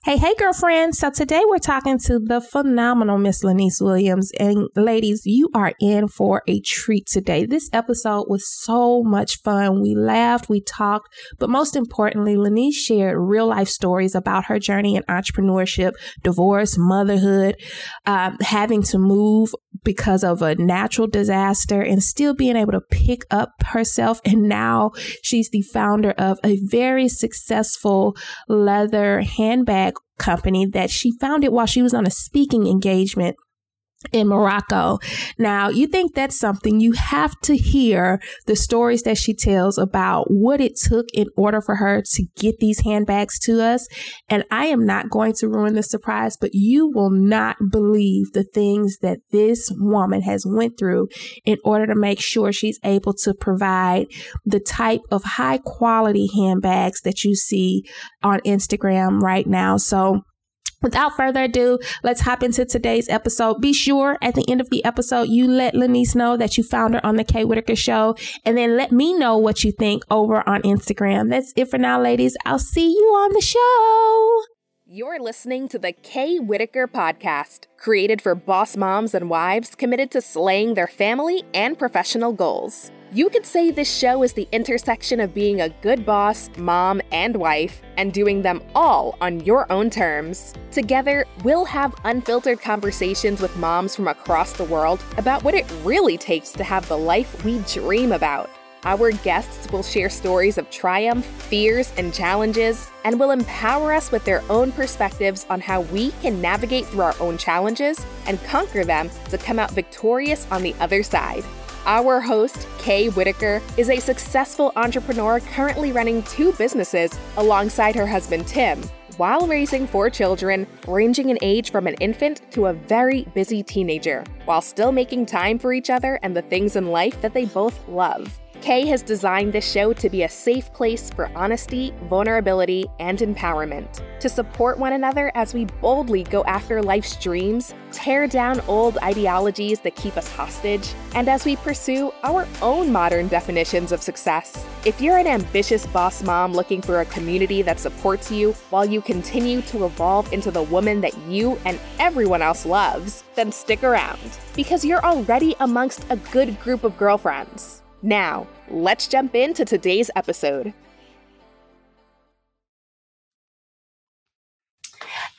Hey, hey, girlfriends. So today we're talking to the phenomenal Miss Lenise Williams. And ladies, you are in for a treat today. This episode was so much fun. We laughed, we talked, but most importantly, Lenise shared real life stories about her journey in entrepreneurship, divorce, motherhood, um, having to move because of a natural disaster and still being able to pick up herself. And now she's the founder of a very successful leather handbag company that she founded while she was on a speaking engagement in Morocco. Now, you think that's something you have to hear the stories that she tells about what it took in order for her to get these handbags to us. And I am not going to ruin the surprise, but you will not believe the things that this woman has went through in order to make sure she's able to provide the type of high quality handbags that you see on Instagram right now. So, Without further ado, let's hop into today's episode. Be sure at the end of the episode, you let Lenise know that you found her on the Kay Whitaker Show, and then let me know what you think over on Instagram. That's it for now, ladies. I'll see you on the show. You're listening to the Kay Whitaker Podcast, created for boss moms and wives committed to slaying their family and professional goals. You could say this show is the intersection of being a good boss, mom, and wife, and doing them all on your own terms. Together, we'll have unfiltered conversations with moms from across the world about what it really takes to have the life we dream about. Our guests will share stories of triumph, fears, and challenges, and will empower us with their own perspectives on how we can navigate through our own challenges and conquer them to come out victorious on the other side. Our host, Kay Whitaker, is a successful entrepreneur currently running two businesses alongside her husband, Tim, while raising four children, ranging in age from an infant to a very busy teenager, while still making time for each other and the things in life that they both love. Kay has designed this show to be a safe place for honesty, vulnerability, and empowerment. To support one another as we boldly go after life's dreams, tear down old ideologies that keep us hostage, and as we pursue our own modern definitions of success. If you're an ambitious boss mom looking for a community that supports you while you continue to evolve into the woman that you and everyone else loves, then stick around because you're already amongst a good group of girlfriends. Now, let's jump into today's episode.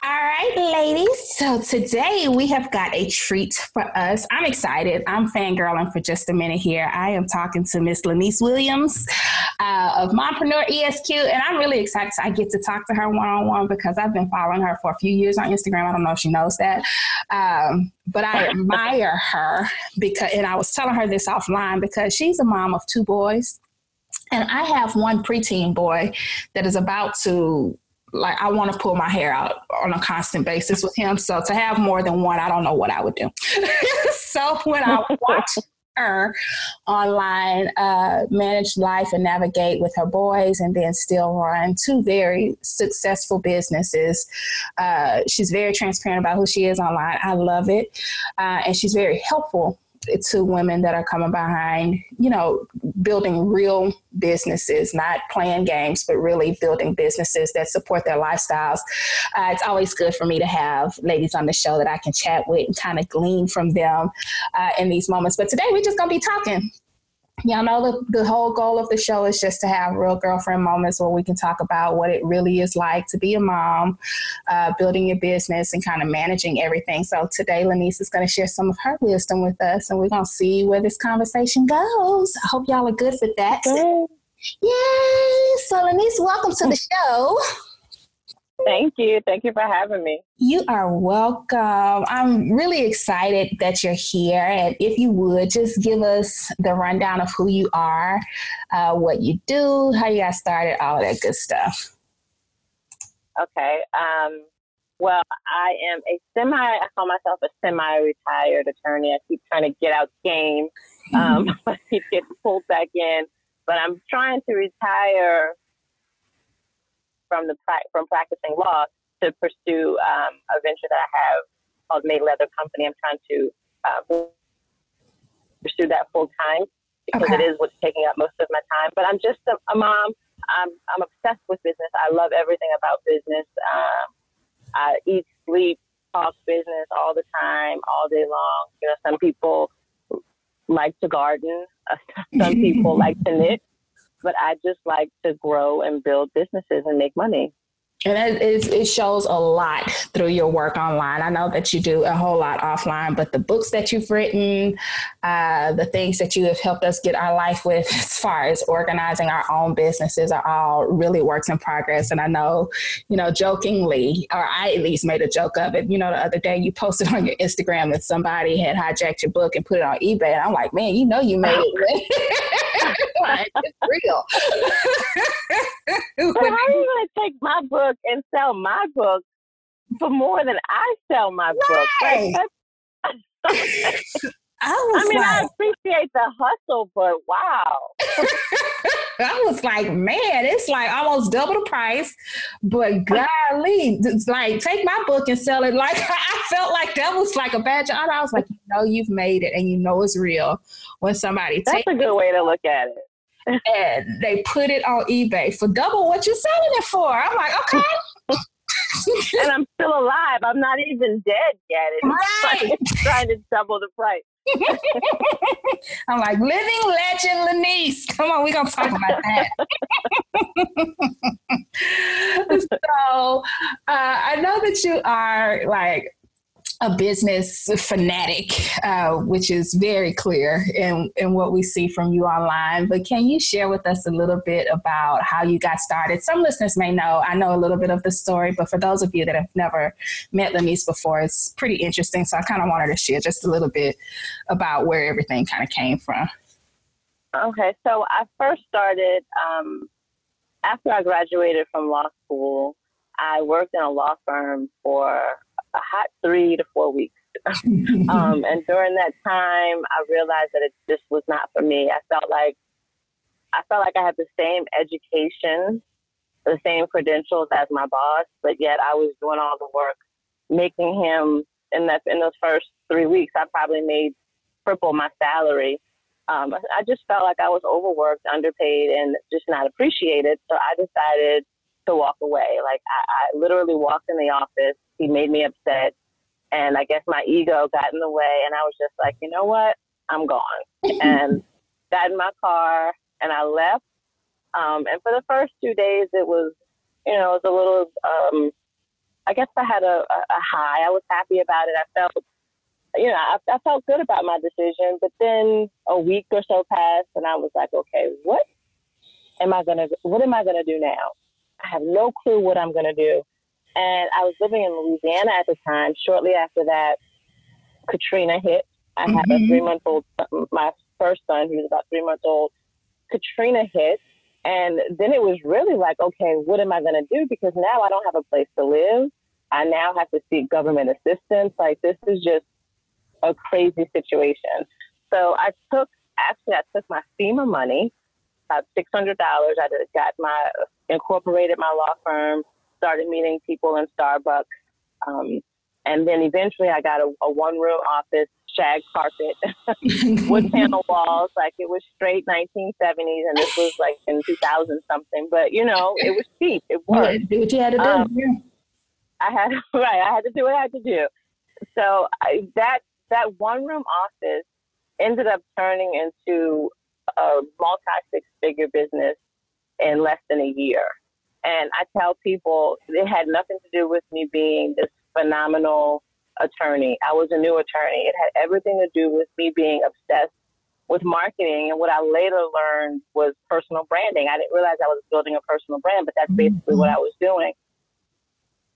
All right, ladies. So today we have got a treat for us. I'm excited. I'm fangirling for just a minute here. I am talking to Miss Lenise Williams uh, of Mompreneur ESQ, and I'm really excited. I get to talk to her one on one because I've been following her for a few years on Instagram. I don't know if she knows that, um, but I admire her because, and I was telling her this offline because she's a mom of two boys. And I have one preteen boy that is about to like I want to pull my hair out on a constant basis with him. So to have more than one, I don't know what I would do. so when I watch her online uh, manage life and navigate with her boys and then still run two very successful businesses. Uh, she's very transparent about who she is online. I love it. Uh, and she's very helpful to women that are coming behind, you know, building real businesses, not playing games, but really building businesses that support their lifestyles. Uh, it's always good for me to have ladies on the show that I can chat with and kind of glean from them uh, in these moments. But today we're just going to be talking y'all know the, the whole goal of the show is just to have real girlfriend moments where we can talk about what it really is like to be a mom, uh, building your business, and kind of managing everything. So today, Lenise is going to share some of her wisdom with us, and we're going to see where this conversation goes. I hope y'all are good for that. Yay! So, Lenise, welcome to the show. Thank you. Thank you for having me. You are welcome. I'm really excited that you're here. And if you would just give us the rundown of who you are, uh, what you do, how you got started, all that good stuff. Okay. Um, well, I am a semi, I call myself a semi retired attorney. I keep trying to get out game. Um, I keep getting pulled back in, but I'm trying to retire from the from practicing law to pursue um, a venture that I have called Made Leather Company. I'm trying to uh, pursue that full time because okay. it is what's taking up most of my time. But I'm just a, a mom. I'm, I'm obsessed with business. I love everything about business. Um, I eat, sleep, talk business all the time, all day long. You know, some people like to garden, some people like to knit, but I just like to grow and build businesses and make money. And it, it, shows a lot through your work online. I know that you do a whole lot offline, but the books that you've written, uh, the things that you have helped us get our life with, as far as organizing our own businesses, are all really works in progress. And I know, you know, jokingly, or I at least made a joke of it. You know, the other day you posted on your Instagram that somebody had hijacked your book and put it on eBay. And I'm like, man, you know, you made it. like, it's real. but how are you going to take my book? and sell my book for more than I sell my right. book. I, I mean, like, I appreciate the hustle, but wow. I was like, man, it's like almost double the price. But golly, it's like take my book and sell it. Like I felt like that was like a badge of honor. I was like, you know, you've made it and you know it's real when somebody That's a good way to look at it and they put it on eBay for double what you're selling it for. I'm like, okay. and I'm still alive. I'm not even dead yet. It's right. like trying to double the price. I'm like living legend Lenise. Come on, we're gonna talk about that. so uh, I know that you are like a business fanatic, uh, which is very clear in, in what we see from you online. But can you share with us a little bit about how you got started? Some listeners may know, I know a little bit of the story, but for those of you that have never met Lenise before, it's pretty interesting. So I kind of wanted to share just a little bit about where everything kind of came from. Okay, so I first started um, after I graduated from law school. I worked in a law firm for a hot three to four weeks. um, and during that time, I realized that it just was not for me. I felt like I felt like I had the same education, the same credentials as my boss, but yet I was doing all the work, making him in that in those first three weeks. I probably made triple my salary. Um, I just felt like I was overworked, underpaid, and just not appreciated. So I decided to walk away. Like I, I literally walked in the office. He made me upset. And I guess my ego got in the way. And I was just like, you know what? I'm gone. and got in my car and I left. Um, and for the first two days, it was, you know, it was a little, um, I guess I had a, a high. I was happy about it. I felt, you know, I, I felt good about my decision. But then a week or so passed and I was like, okay, what am I going to, what am I going to do now? I have no clue what I'm going to do. And I was living in Louisiana at the time. Shortly after that, Katrina hit. I mm-hmm. had a mm-hmm. three month old, my first son, he was about three months old. Katrina hit. And then it was really like, okay, what am I going to do? Because now I don't have a place to live. I now have to seek government assistance. Like, this is just a crazy situation. So I took, actually, I took my FEMA money about six hundred dollars. I just got my incorporated my law firm, started meeting people in Starbucks, um, and then eventually I got a, a one room office, shag carpet, wood panel walls, like it was straight 1970s, and this was like in 2000 something. But you know, it was cheap. It was. do what you had to do. Um, I had right. I had to do what I had to do. So I, that that one room office ended up turning into a multi six figure business in less than a year. And I tell people it had nothing to do with me being this phenomenal attorney. I was a new attorney. It had everything to do with me being obsessed with marketing. And what I later learned was personal branding. I didn't realize I was building a personal brand, but that's mm-hmm. basically what I was doing.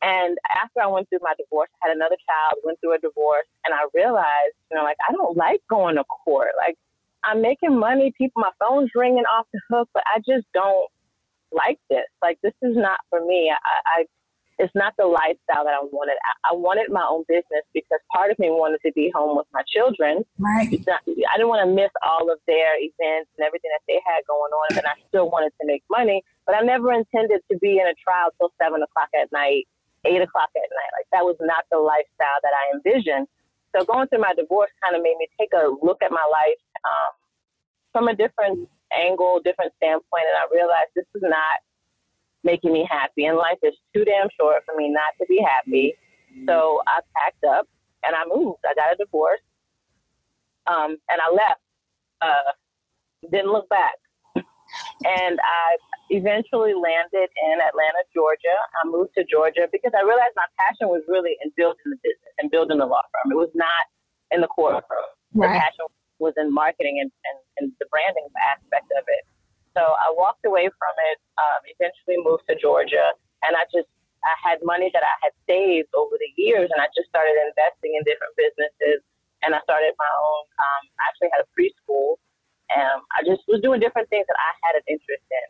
And after I went through my divorce, I had another child, went through a divorce, and I realized, you know, like I don't like going to court. Like I'm making money. People, my phone's ringing off the hook, but I just don't like this. Like this is not for me. I, I it's not the lifestyle that I wanted. I, I, wanted my own business because part of me wanted to be home with my children. Right. Not, I didn't want to miss all of their events and everything that they had going on, and I still wanted to make money. But I never intended to be in a trial till seven o'clock at night, eight o'clock at night. Like that was not the lifestyle that I envisioned. So going through my divorce kind of made me take a look at my life um, from a different angle, different standpoint, and I realized this is not making me happy. And life is too damn short for me not to be happy. So I packed up and I moved. I got a divorce. Um, and I left. Uh, didn't look back. And I eventually landed in Atlanta, Georgia. I moved to Georgia because I realized my passion was really in building the business and building the law firm. It was not in the courtroom. Right. The passion was in marketing and, and, and the branding aspect of it. So I walked away from it, um, eventually moved to Georgia, and I just I had money that I had saved over the years, and I just started investing in different businesses. And I started my own. Um, I actually had a preschool, and I just was doing different things that I had an interest in.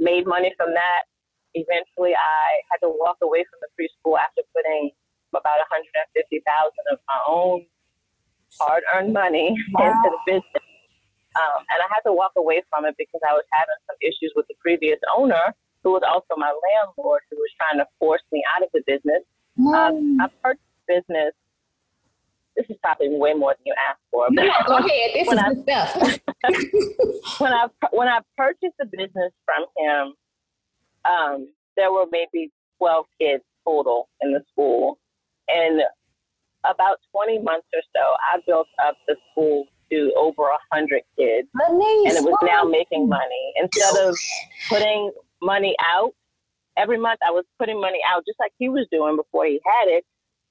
Made money from that. Eventually, I had to walk away from the preschool after putting about 150,000 of my own hard-earned money wow. into the business. Um, and I had to walk away from it because I was having some issues with the previous owner, who was also my landlord, who was trying to force me out of the business. Mm. Um, I purchased business. This is probably way more than you asked for. But no, go ahead. This is I, good stuff. when I when I purchased the business from him, um, there were maybe twelve kids total in the school, and about 20 months or so, I built up the school to over 100 kids. And it was now making money. Instead of putting money out, every month I was putting money out just like he was doing before he had it.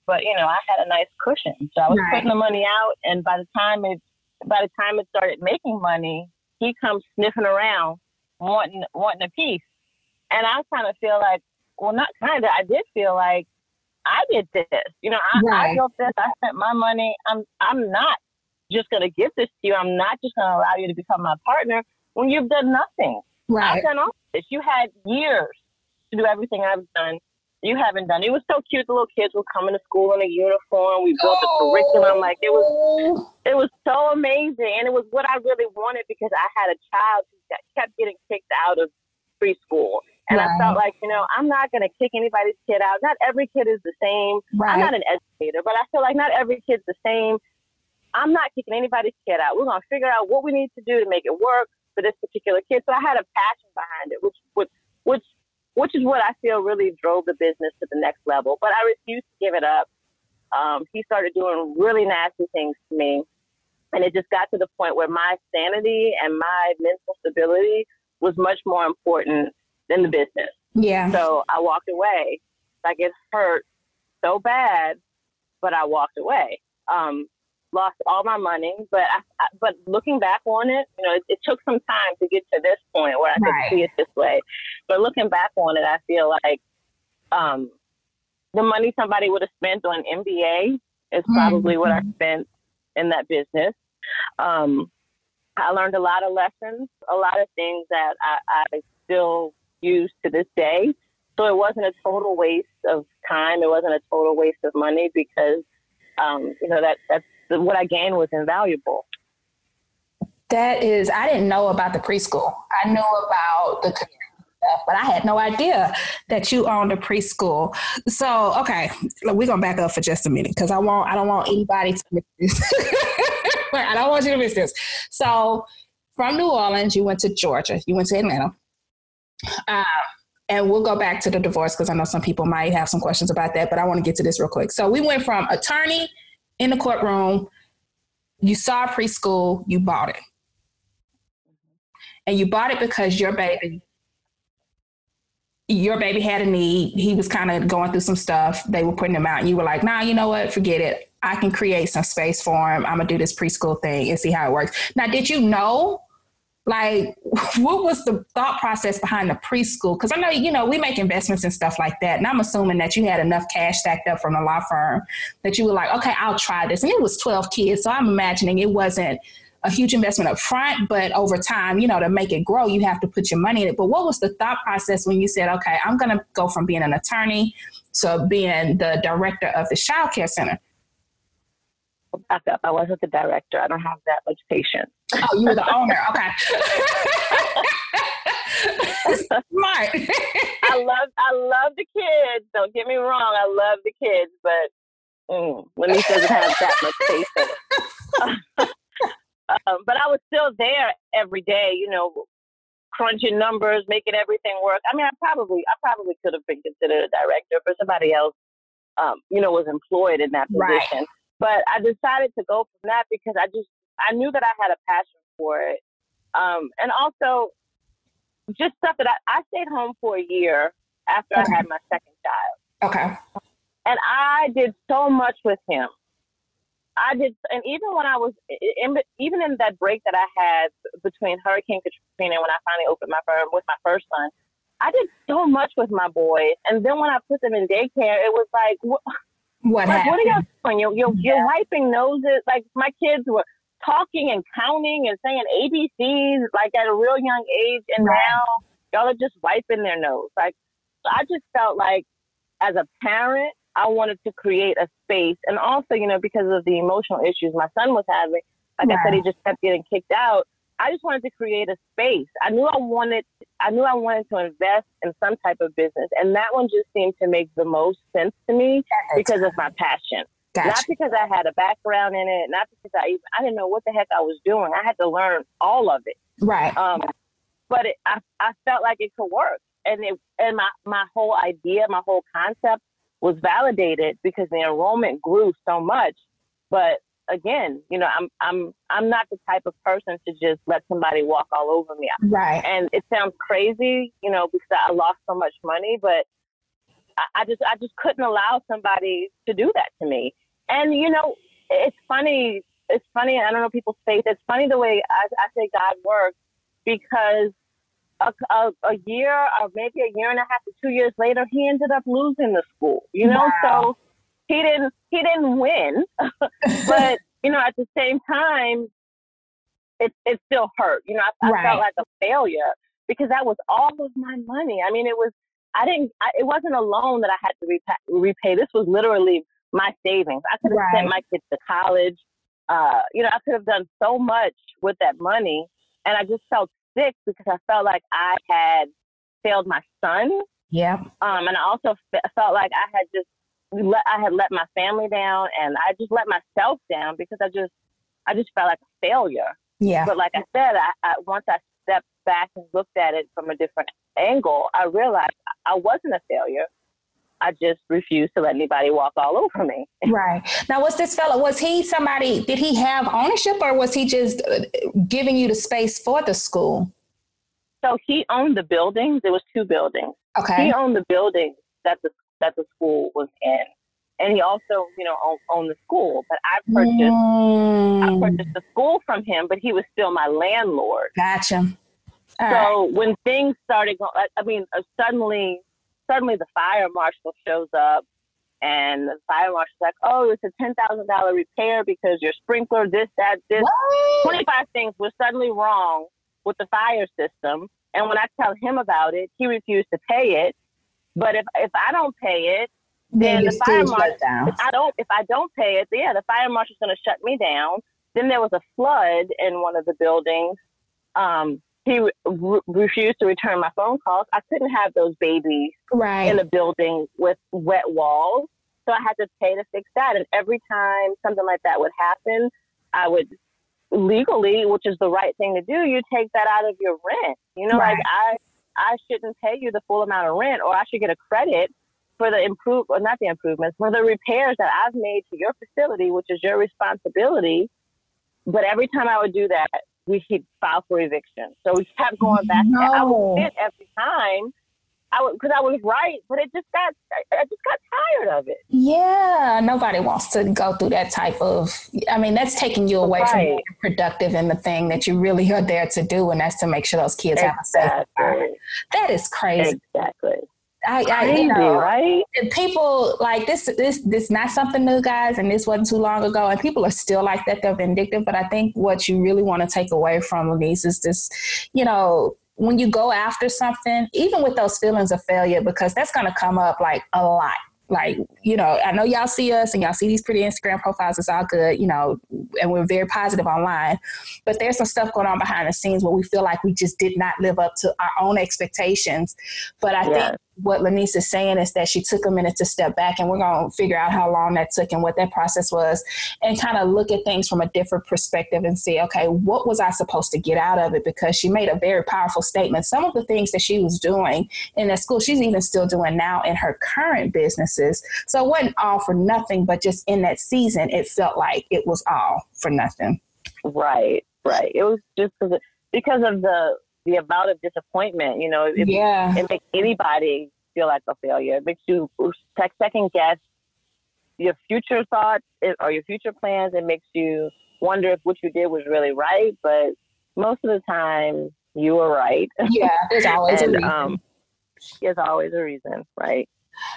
But, you know, I had a nice cushion. So I was right. putting the money out. And by the time it, by the time it started making money, he comes sniffing around wanting, wanting a piece. And I kind of feel like, well, not kind of, I did feel like I did this. You know, I, right. I built this. I spent my money. I'm I'm not just going to give this to you. I'm not just going to allow you to become my partner when you've done nothing. Right. I've done all this. You had years to do everything I've done. You haven't done. It was so cute. The little kids were coming to school in a uniform. We built oh. the curriculum. Oh. Like it was, it was so amazing, and it was what I really wanted because I had a child who kept getting kicked out of preschool and right. I felt like, you know, I'm not going to kick anybody's kid out. Not every kid is the same. Right. I'm not an educator, but I feel like not every kid's the same. I'm not kicking anybody's kid out. We're going to figure out what we need to do to make it work for this particular kid. So I had a passion behind it, which, which, which, which is what I feel really drove the business to the next level. But I refused to give it up. Um, he started doing really nasty things to me. And it just got to the point where my sanity and my mental stability was much more important in the business. Yeah. So I walked away. Like it hurt so bad, but I walked away. Um, lost all my money, but I, I, but looking back on it, you know, it, it, took some time to get to this point where I could right. see it this way. But looking back on it, I feel like um, the money somebody would have spent on MBA is probably mm-hmm. what I mm-hmm. spent in that business. Um, I learned a lot of lessons, a lot of things that I, I still use to this day. So it wasn't a total waste of time. It wasn't a total waste of money because, um, you know, that that's what I gained was invaluable. That is, I didn't know about the preschool. I knew about the stuff, but I had no idea that you owned a preschool. So, okay, we're gonna back up for just a minute because I want I don't want anybody to miss this. I don't want you to miss this. So, from New Orleans, you went to Georgia. You went to Atlanta. Um, and we'll go back to the divorce because I know some people might have some questions about that, but I want to get to this real quick. So we went from attorney in the courtroom, you saw preschool, you bought it. And you bought it because your baby your baby had a need. He was kind of going through some stuff. They were putting him out, and you were like, "Nah, you know what? Forget it. I can create some space for him. I'm gonna do this preschool thing and see how it works." Now, did you know like what was the thought process behind the preschool because i know you know we make investments and stuff like that and i'm assuming that you had enough cash stacked up from the law firm that you were like okay i'll try this and it was 12 kids so i'm imagining it wasn't a huge investment up front but over time you know to make it grow you have to put your money in it but what was the thought process when you said okay i'm going to go from being an attorney to being the director of the child care center back up. I wasn't the director. I don't have that much patience. Oh, you were the owner. Okay. Smart. I love I love the kids. Don't get me wrong. I love the kids, but mm, Lenise doesn't have that much patience. um, but I was still there every day. You know, crunching numbers, making everything work. I mean, I probably, I probably could have been considered a director for somebody else, um, you know, was employed in that position. Right. But I decided to go from that because I just, I knew that I had a passion for it. Um, and also just stuff that I, I stayed home for a year after okay. I had my second child. Okay. And I did so much with him. I did, and even when I was in, even in that break that I had between Hurricane Katrina and when I finally opened my firm with my first son, I did so much with my boys. And then when I put them in daycare, it was like, what, what, like, what are y'all doing? You're, you're, yeah. you're wiping noses. Like my kids were talking and counting and saying ABCs like at a real young age, and right. now y'all are just wiping their nose. Like I just felt like as a parent, I wanted to create a space, and also you know because of the emotional issues my son was having, like right. I said, he just kept getting kicked out. I just wanted to create a space. I knew I wanted, I knew I wanted to invest in some type of business, and that one just seemed to make the most sense to me because of my passion. Gotcha. Not because I had a background in it, not because I even, I didn't know what the heck I was doing. I had to learn all of it. Right. Um, but it, I, I felt like it could work, and it, and my my whole idea, my whole concept was validated because the enrollment grew so much. But again, you know, I'm I'm I'm not the type of person to just let somebody walk all over me. Right. And it sounds crazy, you know, because I lost so much money, but I, I just I just couldn't allow somebody to do that to me. And you know, it's funny. It's funny. I don't know people's faith. It's funny the way I, I say God works because a, a, a, year or maybe a year and a half to two years later, he ended up losing the school. You know, wow. so he didn't he didn't win, but you know, at the same time, it it still hurt. You know, I, I right. felt like a failure because that was all of my money. I mean, it was I didn't. I, it wasn't a loan that I had to repay. repay. This was literally my savings. I could have right. sent my kids to college. Uh, you know, I could have done so much with that money, and I just felt sick because I felt like I had failed my son. Yeah. Um, and I also f- felt like I had just let I had let my family down, and I just let myself down because I just I just felt like a failure. Yeah. But like I said, I, I once I stepped back and looked at it from a different angle, I realized I wasn't a failure. I just refused to let anybody walk all over me. Right. Now, was this fellow, was he somebody, did he have ownership or was he just uh, giving you the space for the school? So he owned the buildings. There was two buildings. Okay. He owned the buildings that the, that the school was in. And he also, you know, owned, owned the school. But I purchased, mm. I purchased the school from him, but he was still my landlord. Gotcha. All so right. when things started going, I mean, uh, suddenly suddenly the fire marshal shows up and the fire marshal's like, oh, it's a $10,000 repair because your sprinkler, this, that, this. What? 25 things were suddenly wrong with the fire system. And when I tell him about it, he refused to pay it. But if, if I don't pay it, then, then the fire marshal, if I don't, if I don't pay it, yeah, the fire marshal's going to shut me down. Then there was a flood in one of the buildings. Um, he re- refused to return my phone calls. I couldn't have those babies right. in a building with wet walls. So I had to pay to fix that. And every time something like that would happen, I would legally, which is the right thing to do, you take that out of your rent. You know, right. like I I shouldn't pay you the full amount of rent or I should get a credit for the improve or not the improvements, for the repairs that I've made to your facility, which is your responsibility. But every time I would do that, we should file for eviction. So we kept going back. No. I would sit every time. I would because I was right, but it just got I just got tired of it. Yeah, nobody wants to go through that type of. I mean, that's taking you away right. from being productive in the thing that you really are there to do, and that's to make sure those kids exactly. have a safe. That is crazy. Exactly. I, I you know, right? people like this. This this not something new, guys, and this wasn't too long ago. And people are still like that. They're vindictive. But I think what you really want to take away from Lenise is this, you know, when you go after something, even with those feelings of failure, because that's going to come up like a lot like you know i know y'all see us and y'all see these pretty instagram profiles it's all good you know and we're very positive online but there's some stuff going on behind the scenes where we feel like we just did not live up to our own expectations but i yeah. think what Lenise is saying is that she took a minute to step back, and we're going to figure out how long that took and what that process was, and kind of look at things from a different perspective and see, okay, what was I supposed to get out of it? Because she made a very powerful statement. Some of the things that she was doing in that school, she's even still doing now in her current businesses. So it wasn't all for nothing, but just in that season, it felt like it was all for nothing. Right, right. It was just because of the the amount of disappointment. You know, it, yeah. it makes anybody feel like a failure. It makes you second guess your future thoughts or your future plans. It makes you wonder if what you did was really right. But most of the time, you were right. Yeah, there's always and, a reason. Um, there's always a reason, right?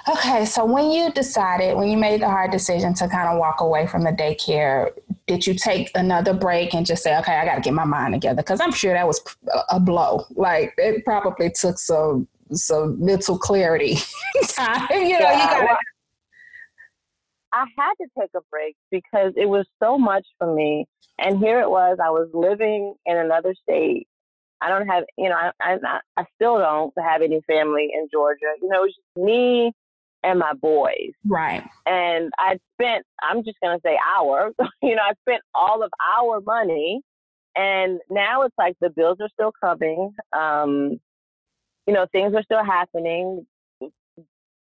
Okay, so when you decided, when you made the hard decision to kind of walk away from the daycare, did you take another break and just say, okay, I got to get my mind together? Because I'm sure that was a blow. Like it probably took some some mental clarity time. You know, yeah, you got. Well, I had to take a break because it was so much for me, and here it was. I was living in another state. I don't have, you know, I, I, I still don't have any family in Georgia. You know, it's just me and my boys. Right. And I spent, I'm just going to say our, you know, I spent all of our money. And now it's like the bills are still coming. Um, you know, things are still happening.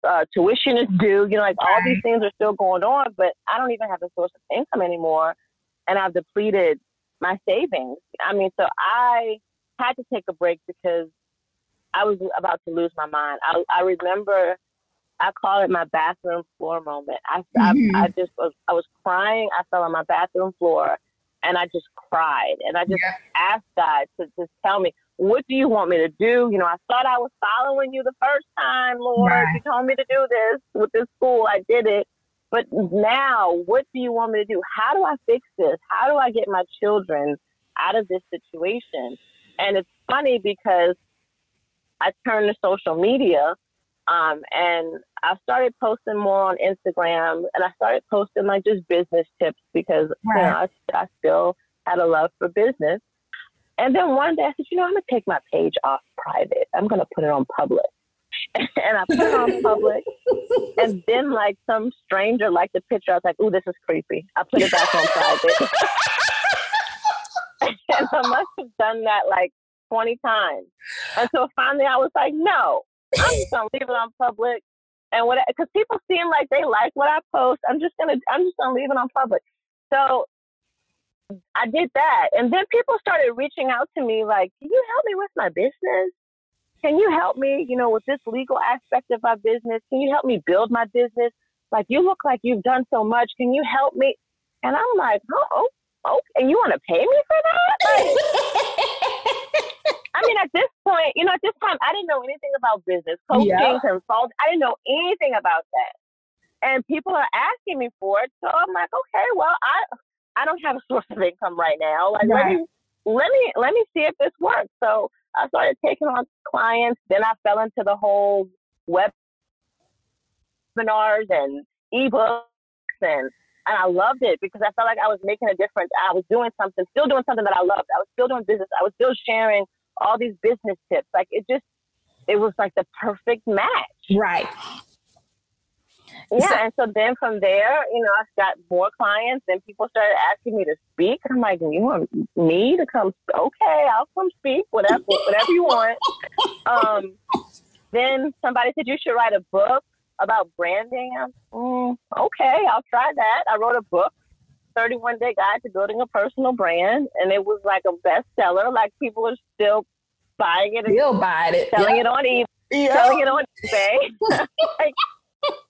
Uh, tuition is due. You know, like all these things are still going on, but I don't even have a source of income anymore. And I've depleted my savings. I mean, so I had to take a break because I was about to lose my mind. I, I remember I call it my bathroom floor moment. I, mm-hmm. I, I, just was, I was crying. I fell on my bathroom floor and I just cried. And I just yeah. asked God to just tell me, what do you want me to do? You know, I thought I was following you the first time, Lord. Right. You told me to do this with this school. I did it. But now, what do you want me to do? How do I fix this? How do I get my children out of this situation? And it's funny because I turned to social media um, and I started posting more on Instagram and I started posting like just business tips because right. you know, I, I still had a love for business. And then one day I said, you know, I'm going to take my page off private. I'm going to put it on public. and I put it on public. and then, like, some stranger liked the picture. I was like, ooh, this is creepy. I put it back on private. and I must have done that like 20 times until finally I was like, no, I'm just gonna leave it on public. And what, because people seem like they like what I post, I'm just gonna, I'm just gonna leave it on public. So I did that, and then people started reaching out to me like, "Can you help me with my business? Can you help me, you know, with this legal aspect of my business? Can you help me build my business? Like, you look like you've done so much. Can you help me?" And I'm like, "Oh, oh, and you want to pay me for that?" Like, I mean, at this point, you know, at this time, I didn't know anything about business, coaching, yeah. consult. I didn't know anything about that. And people are asking me for it. So I'm like, okay, well, I I don't have a source of income right now. Like, right. let me let me let me see if this works. So I started taking on clients. Then I fell into the whole web webinars and ebooks and and I loved it because I felt like I was making a difference. I was doing something, still doing something that I loved. I was still doing business. I was still sharing all these business tips. Like it just, it was like the perfect match. Right. Yeah, so, and so then from there, you know, I got more clients. Then people started asking me to speak. I'm like, you want me to come? Okay, I'll come speak. Whatever, whatever you want. Um, then somebody said you should write a book about branding. Mm, okay, I'll try that. I wrote a book 31 Day Guide to Building a Personal Brand, and it was like a bestseller. Like people are still buying it, still buying it, selling it on eBay, yep. selling it on eBay. like,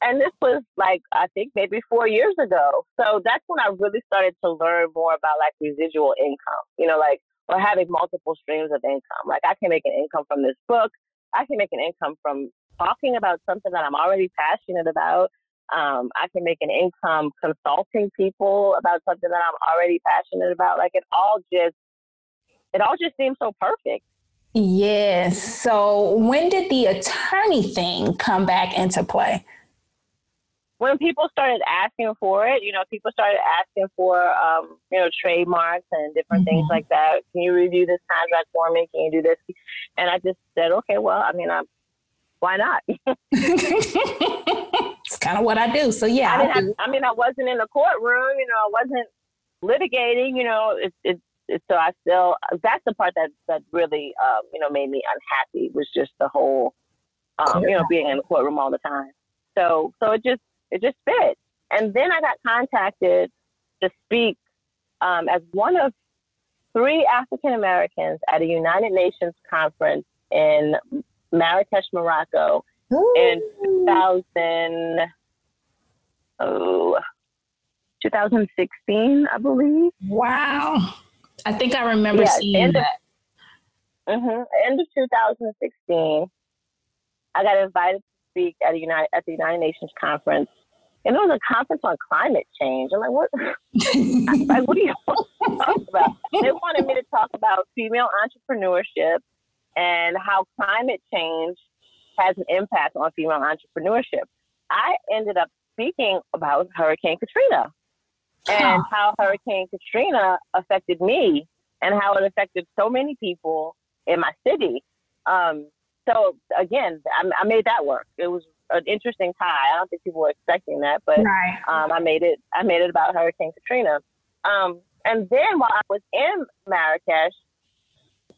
and this was like I think maybe four years ago. So that's when I really started to learn more about like residual income. You know, like or having multiple streams of income. Like I can make an income from this book. I can make an income from talking about something that I'm already passionate about. Um, I can make an income consulting people about something that I'm already passionate about. Like it all just, it all just seems so perfect. Yes. So when did the attorney thing come back into play? When people started asking for it, you know, people started asking for, um, you know, trademarks and different mm-hmm. things like that. Can you review this contract for me? Can you do this? And I just said, okay, well, I mean, I'm why not? it's kind of what I do. So yeah, I mean, I, I, mean, I wasn't in the courtroom. You know, I wasn't litigating. You know, it's it, it, so I still that's the part that that really um, you know made me unhappy was just the whole um, you know being in the courtroom all the time. So so it just it just fit. And then I got contacted to speak um, as one of three African Americans at a United Nations conference in Marrakesh, Morocco Ooh. in 2000, oh, 2016, I believe. Wow. I think I remember yeah, seeing end that. Of, mm-hmm, end of 2016, I got invited to speak at, a United, at the United Nations conference and it was a conference on climate change. I'm like, what? like, what do you want to talk about? They wanted me to talk about female entrepreneurship and how climate change has an impact on female entrepreneurship. I ended up speaking about Hurricane Katrina and how Hurricane Katrina affected me and how it affected so many people in my city. Um, so again, I, I made that work. It was an interesting tie. I don't think people were expecting that, but right. um, I made it. I made it about Hurricane Katrina. Um, and then while I was in Marrakesh,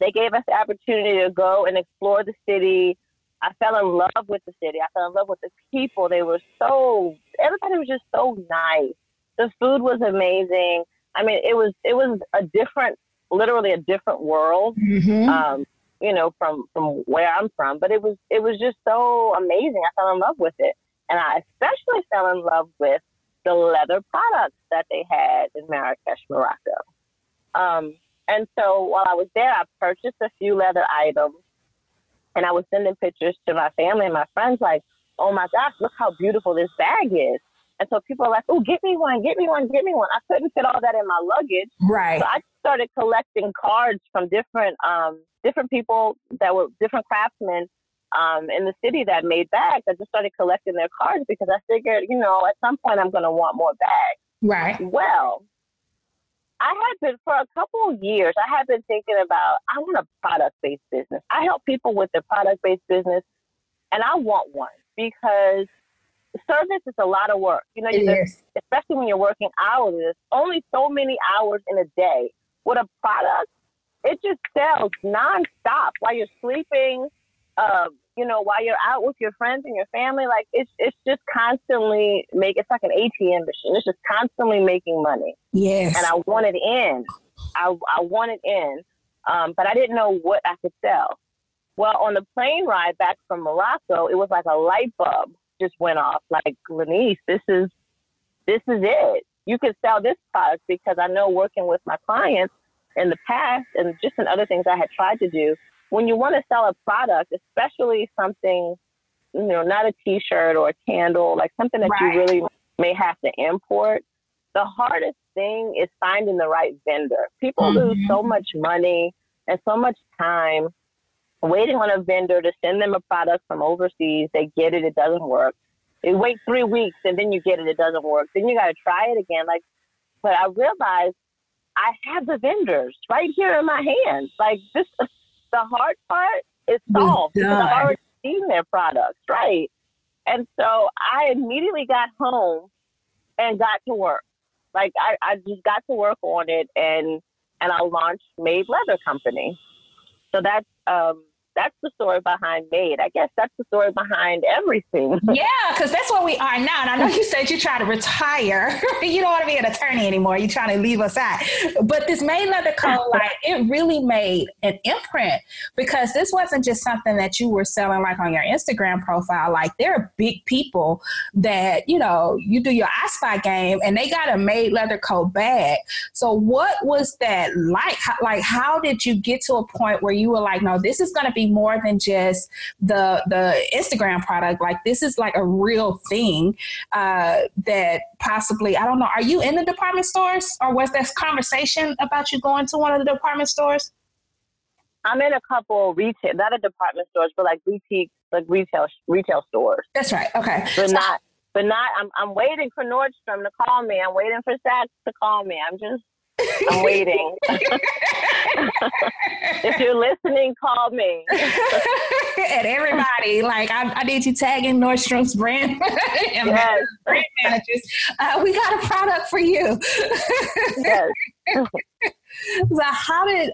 they gave us the opportunity to go and explore the city. I fell in love with the city. I fell in love with the people. They were so everybody was just so nice. The food was amazing. I mean, it was it was a different, literally a different world. Mm-hmm. Um, you know, from from where I'm from. But it was it was just so amazing. I fell in love with it, and I especially fell in love with the leather products that they had in Marrakesh, Morocco. Um, and so while I was there, I purchased a few leather items, and I was sending pictures to my family and my friends, like, "Oh my gosh, look how beautiful this bag is." And so people are like, "Oh, get me one, get me one, get me one." I couldn't fit all that in my luggage, right? So I started collecting cards from different um, different people that were different craftsmen um, in the city that made bags. I just started collecting their cards because I figured, you know, at some point I'm going to want more bags. Right. Well, I had been for a couple of years. I had been thinking about I want a product based business. I help people with their product based business, and I want one because service is a lot of work. You know, especially when you're working hours. There's only so many hours in a day. With a product, it just sells nonstop while you're sleeping. Uh, you know, while you're out with your friends and your family, like it's it's just constantly make. It's like an ATM machine. It's just constantly making money. Yes. And I want it in. I I want it in, um, but I didn't know what I could sell. Well, on the plane ride back from Morocco, it was like a light bulb just went off. Like Lenise, this is this is it. You could sell this product because I know working with my clients in the past and just in other things I had tried to do, when you want to sell a product, especially something, you know, not a t-shirt or a candle, like something that right. you really may have to import, the hardest thing is finding the right vendor. People mm-hmm. lose so much money and so much time waiting on a vendor to send them a product from overseas. They get it, it doesn't work. They wait three weeks and then you get it, it doesn't work. Then you got to try it again. Like, but I realized I have the vendors right here in my hands. Like this, the hard part is solved because I've already seen their products, right? And so I immediately got home and got to work. Like I, I just got to work on it and and I launched Made Leather Company. So that's um, that's the story behind Made. I guess that's the story behind everything. yeah, because that's what we are now. And I know you said you try to retire. you don't want to be an attorney anymore. You're trying to leave us out. But this Made Leather Co. like it really made an imprint because this wasn't just something that you were selling like on your Instagram profile. Like there are big people that, you know, you do your I Spy game and they got a Made Leather Co. bag. So what was that like? How, like how did you get to a point where you were like, no, this is going to be be more than just the the Instagram product. Like this is like a real thing uh, that possibly I don't know. Are you in the department stores, or was this conversation about you going to one of the department stores? I'm in a couple retail, not a department stores, but like boutique, like retail retail stores. That's right. Okay, but so, not, but not. I'm I'm waiting for Nordstrom to call me. I'm waiting for Saks to call me. I'm just I'm waiting. if you're listening, call me. and everybody, like I, I need you tagging Nordstrom's brand, yes. brand managers. Uh, we got a product for you. yes. so how did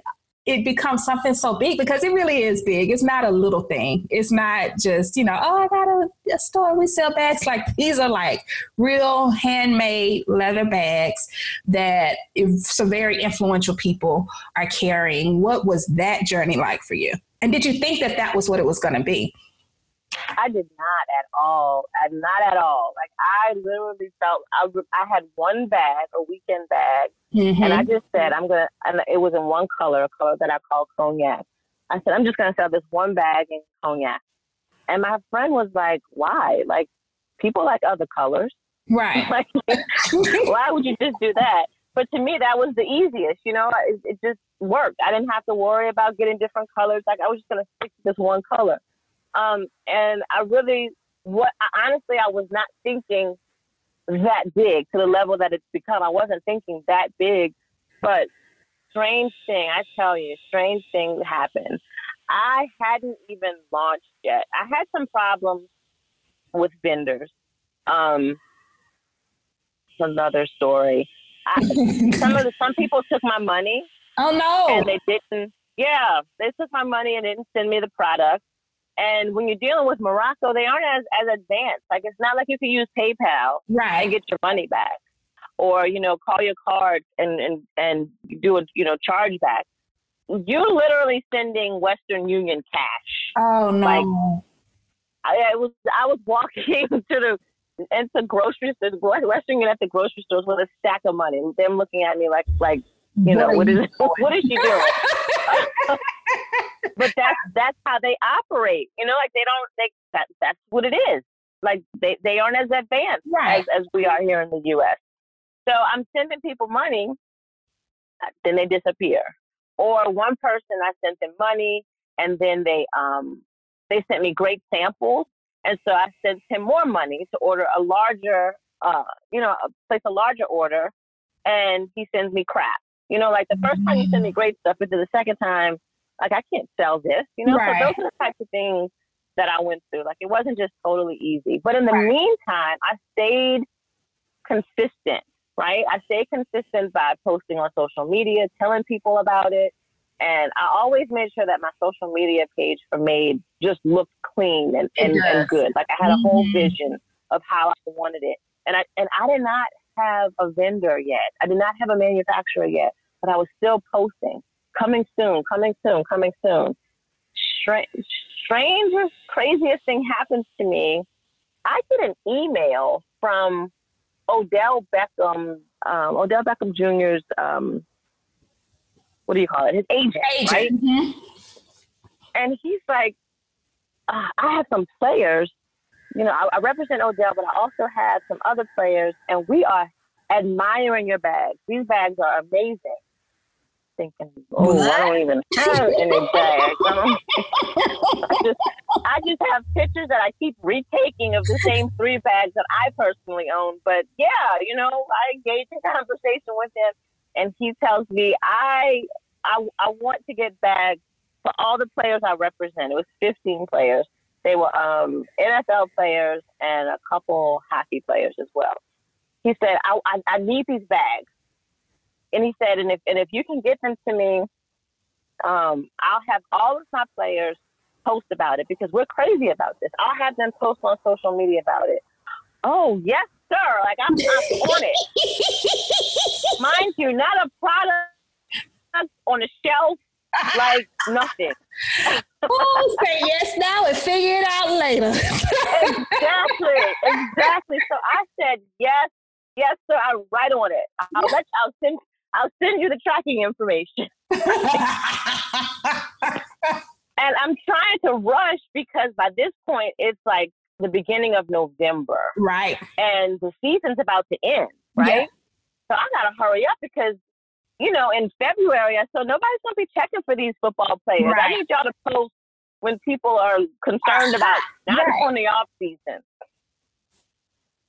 it becomes something so big because it really is big. It's not a little thing. It's not just, you know, oh, I got a, a store, we sell bags. Like these are like real handmade leather bags that some very influential people are carrying. What was that journey like for you? And did you think that that was what it was going to be? I did not at all. Not at all. Like I literally felt I, I had one bag, a weekend bag, mm-hmm. and I just said I'm gonna. And it was in one color, a color that I call cognac. I said I'm just gonna sell this one bag in cognac. And my friend was like, "Why? Like people like other colors, right? like why would you just do that?" But to me, that was the easiest. You know, it, it just worked. I didn't have to worry about getting different colors. Like I was just gonna stick to this one color. Um, and I really, what I, honestly, I was not thinking that big to the level that it's become. I wasn't thinking that big, but strange thing, I tell you, strange thing happened. I hadn't even launched yet. I had some problems with vendors. Um, another story. I, some of the, some people took my money. Oh no! And they didn't. Yeah, they took my money and didn't send me the product. And when you're dealing with Morocco, they aren't as, as advanced. Like it's not like you can use PayPal right. and get your money back. Or, you know, call your card and, and, and do a, you know, charge back. You're literally sending Western Union cash. Oh no. Like, I, I was I was walking to the into grocery stores, Western Union at the grocery stores with a stack of money. And them looking at me like like you know what is what is she doing? but that's that's how they operate. You know, like they don't they that that's what it is. Like they, they aren't as advanced right. as, as we are here in the US. So I'm sending people money, then they disappear. Or one person I sent them money and then they um they sent me great samples and so I sent him more money to order a larger uh you know, place a larger order and he sends me crap. You know, like the first time you send me mm. great stuff, but the second time like I can't sell this, you know. Right. So those are the types of things that I went through. Like it wasn't just totally easy. But in the right. meantime, I stayed consistent, right? I stayed consistent by posting on social media, telling people about it. And I always made sure that my social media page for Made just looked clean and, and, and good. Like I had a whole mm-hmm. vision of how I wanted it. And I and I did not have a vendor yet. I did not have a manufacturer yet, but I was still posting coming soon, coming soon, coming soon. Strange, strangest, craziest thing happens to me. I get an email from Odell Beckham, um, Odell Beckham Jr.'s, um, what do you call it? His agent, agent. right? Mm-hmm. And he's like, uh, I have some players. You know, I, I represent Odell, but I also have some other players, and we are admiring your bags. These bags are amazing thinking, oh, what? I don't even have any bags. I, I, just, I just have pictures that I keep retaking of the same three bags that I personally own. But yeah, you know, I engage in conversation with him, and he tells me I, I, I want to get bags for all the players I represent. It was 15 players. They were um, NFL players and a couple hockey players as well. He said, I, I, I need these bags and he said, and if and if you can get them to me, um, I'll have all of my players post about it because we're crazy about this. I'll have them post on social media about it. Oh yes, sir. Like I'm, I'm on it. Mind you, not a product on a shelf, like nothing. oh, say yes now and figure it out later. exactly, exactly. So I said yes, yes, sir. I'm right on it. I'll let I'll send I'll send you the tracking information. and I'm trying to rush because by this point it's like the beginning of November. Right. And the season's about to end, right? Yeah. So I gotta hurry up because, you know, in February I said nobody's gonna be checking for these football players. Right. I need y'all to post when people are concerned about not right. on the off season.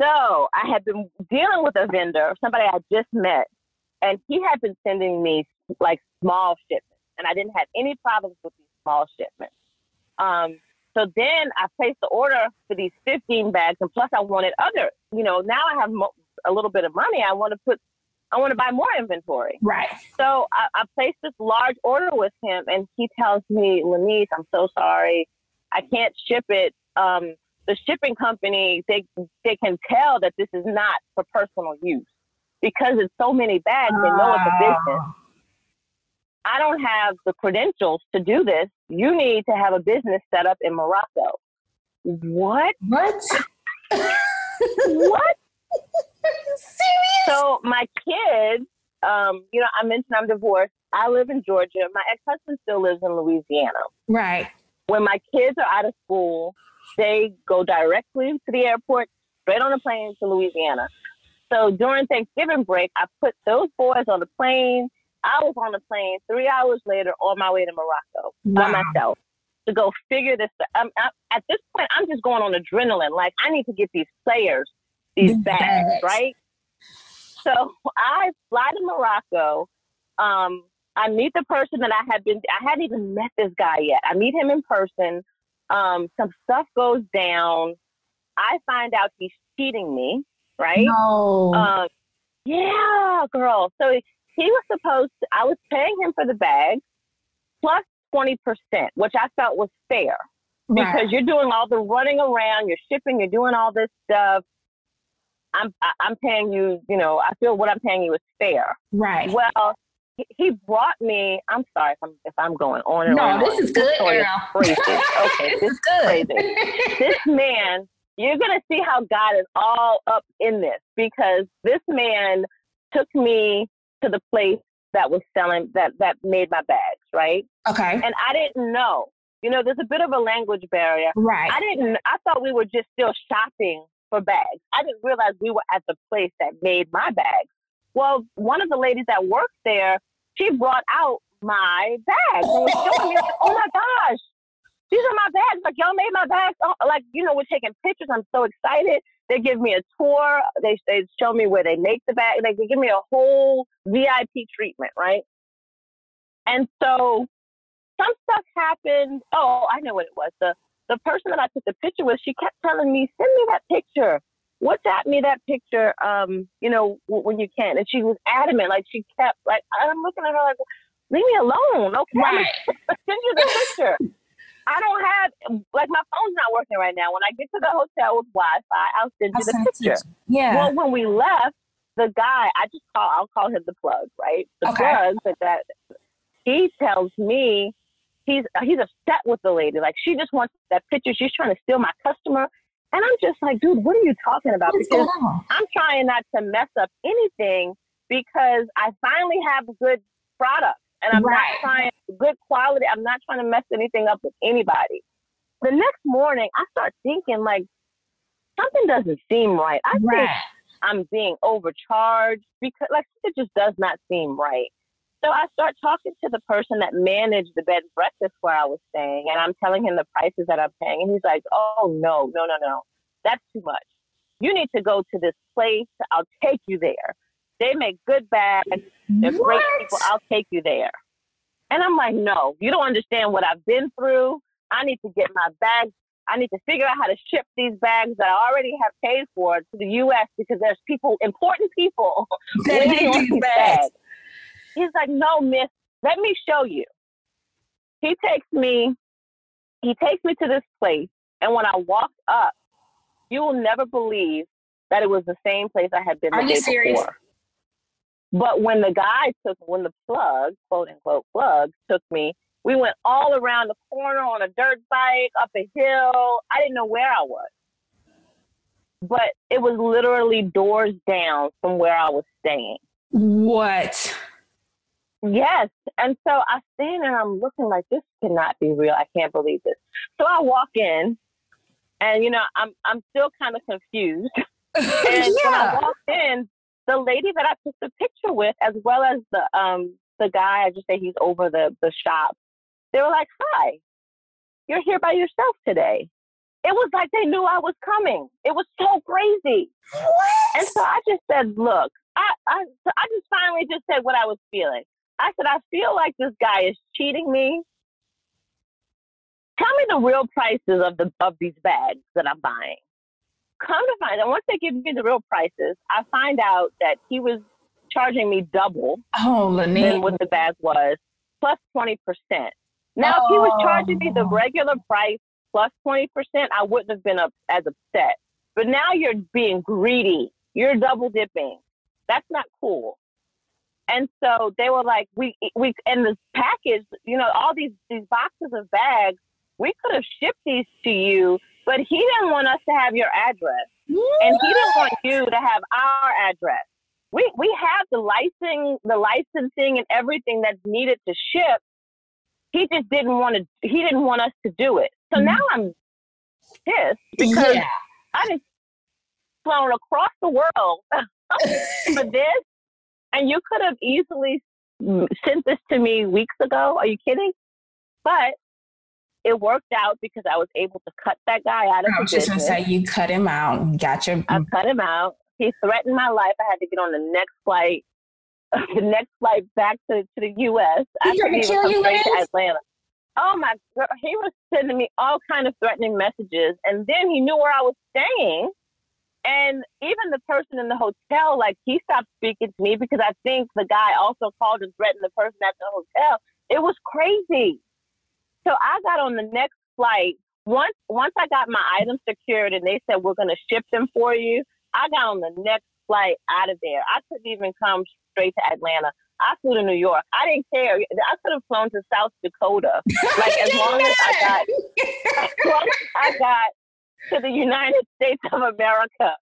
So I had been dealing with a vendor, somebody I just met, and he had been sending me like small shipments, and I didn't have any problems with these small shipments. Um, so then I placed the order for these 15 bags, and plus I wanted other. You know, now I have mo- a little bit of money. I want to put, I want to buy more inventory. Right. So I, I placed this large order with him, and he tells me, Lenise, I'm so sorry, I can't ship it. Um, the shipping company, they they can tell that this is not for personal use because it's so many bags. Know it's a business. I don't have the credentials to do this. You need to have a business set up in Morocco. What? What? what? Serious? So my kids, um, you know, I mentioned I'm divorced. I live in Georgia. My ex-husband still lives in Louisiana. Right. When my kids are out of school, they go directly to the airport, straight on a plane to Louisiana. So during Thanksgiving break, I put those boys on the plane. I was on the plane three hours later on my way to Morocco wow. by myself to go figure this. I'm, I'm, at this point, I'm just going on adrenaline. Like I need to get these players these bags, right? So I fly to Morocco. Um, I meet the person that I had been. I hadn't even met this guy yet. I meet him in person. Um, some stuff goes down. I find out he's cheating me, right? No. Um, yeah, girl. So he was supposed to, I was paying him for the bag plus 20%, which I felt was fair because right. you're doing all the running around, you're shipping, you're doing all this stuff. I'm, I'm paying you, you know, I feel what I'm paying you is fair. Right. Well, he brought me. I'm sorry if I'm if I'm going on and no, on. No, this is good. This crazy. Okay, this, this is good. crazy. this man, you're gonna see how God is all up in this because this man took me to the place that was selling that that made my bags, right? Okay. And I didn't know. You know, there's a bit of a language barrier. Right. I didn't. I thought we were just still shopping for bags. I didn't realize we were at the place that made my bags. Well, one of the ladies that worked there, she brought out my bags and was showing me, oh my gosh, these are my bags. Like, y'all made my bags. Oh, like, you know, we're taking pictures. I'm so excited. They give me a tour. They, they show me where they make the bag. Like, they give me a whole VIP treatment, right? And so some stuff happened. Oh, I know what it was. The, the person that I took the picture with, she kept telling me, send me that picture. What's WhatsApp me that picture, um, you know, when you can. And she was adamant. Like, she kept, like, I'm looking at her like, leave me alone. Okay. Right. send you the picture. I don't have like my phone's not working right now. When I get to the hotel with Wi-Fi, I'll send you the picture. Yeah. Well, when we left, the guy I just call I'll call him the plug, right? The okay. plug that that he tells me he's he's upset with the lady. Like she just wants that picture. She's trying to steal my customer. And I'm just like, dude, what are you talking about? What's because? I'm trying not to mess up anything because I finally have good product and I'm right. not trying good quality. I'm not trying to mess anything up with anybody. The next morning, I start thinking like something doesn't seem right. I right. think I'm being overcharged because like it just does not seem right. So I start talking to the person that managed the bed and breakfast where I was staying, and I'm telling him the prices that I'm paying, and he's like, "Oh no, no, no, no, that's too much. You need to go to this place. I'll take you there. They make good bags. They're what? great people. I'll take you there." And I'm like, "No, you don't understand what I've been through. I need to get my bags. I need to figure out how to ship these bags that I already have paid for to the U.S. because there's people, important people, That need these bags. bags." He's like, no, miss, let me show you. He takes me, he takes me to this place. And when I walked up, you will never believe that it was the same place I had been Are you serious? before. But when the guy took, when the plug, quote unquote plug, took me, we went all around the corner on a dirt bike, up a hill. I didn't know where I was. But it was literally doors down from where I was staying. What? Yes. And so I stand and I'm looking like this cannot be real. I can't believe this. So I walk in and you know, I'm I'm still kind of confused. And when I yeah. walked in, the lady that I took the picture with, as well as the um the guy, I just say he's over the the shop, they were like, Hi, you're here by yourself today. It was like they knew I was coming. It was so crazy. What? And so I just said, look, I, I, so I just finally just said what I was feeling. I said, I feel like this guy is cheating me. Tell me the real prices of the of these bags that I'm buying. Come to find out, once they give me the real prices, I find out that he was charging me double oh, than what the bag was, plus plus twenty percent. Now, oh. if he was oh. charging me the oh. regular price plus plus twenty percent, I wouldn't have been up, as upset. But now you're being greedy. You're double dipping. That's not cool. And so they were like, we we in this package, you know, all these these boxes of bags, we could have shipped these to you, but he didn't want us to have your address, what? and he didn't want you to have our address. We we have the licensing, the licensing, and everything that's needed to ship. He just didn't want to. He didn't want us to do it. So mm-hmm. now I'm pissed because yeah. I just flown across the world for this and you could have easily sent this to me weeks ago. Are you kidding? But it worked out because I was able to cut that guy out of I was just gonna say you cut him out. Got your. I cut him out. He threatened my life. I had to get on the next flight, the next flight back to, to the U.S. He tried to kill you, straight to Atlanta. Oh my! God. He was sending me all kind of threatening messages, and then he knew where I was staying. And even the person in the hotel, like he stopped speaking to me because I think the guy also called and threatened the person at the hotel. It was crazy. So I got on the next flight. Once once I got my items secured and they said we're gonna ship them for you, I got on the next flight out of there. I couldn't even come straight to Atlanta. I flew to New York. I didn't care. I could have flown to South Dakota. Like as long as I got as long as I got to the United States of America.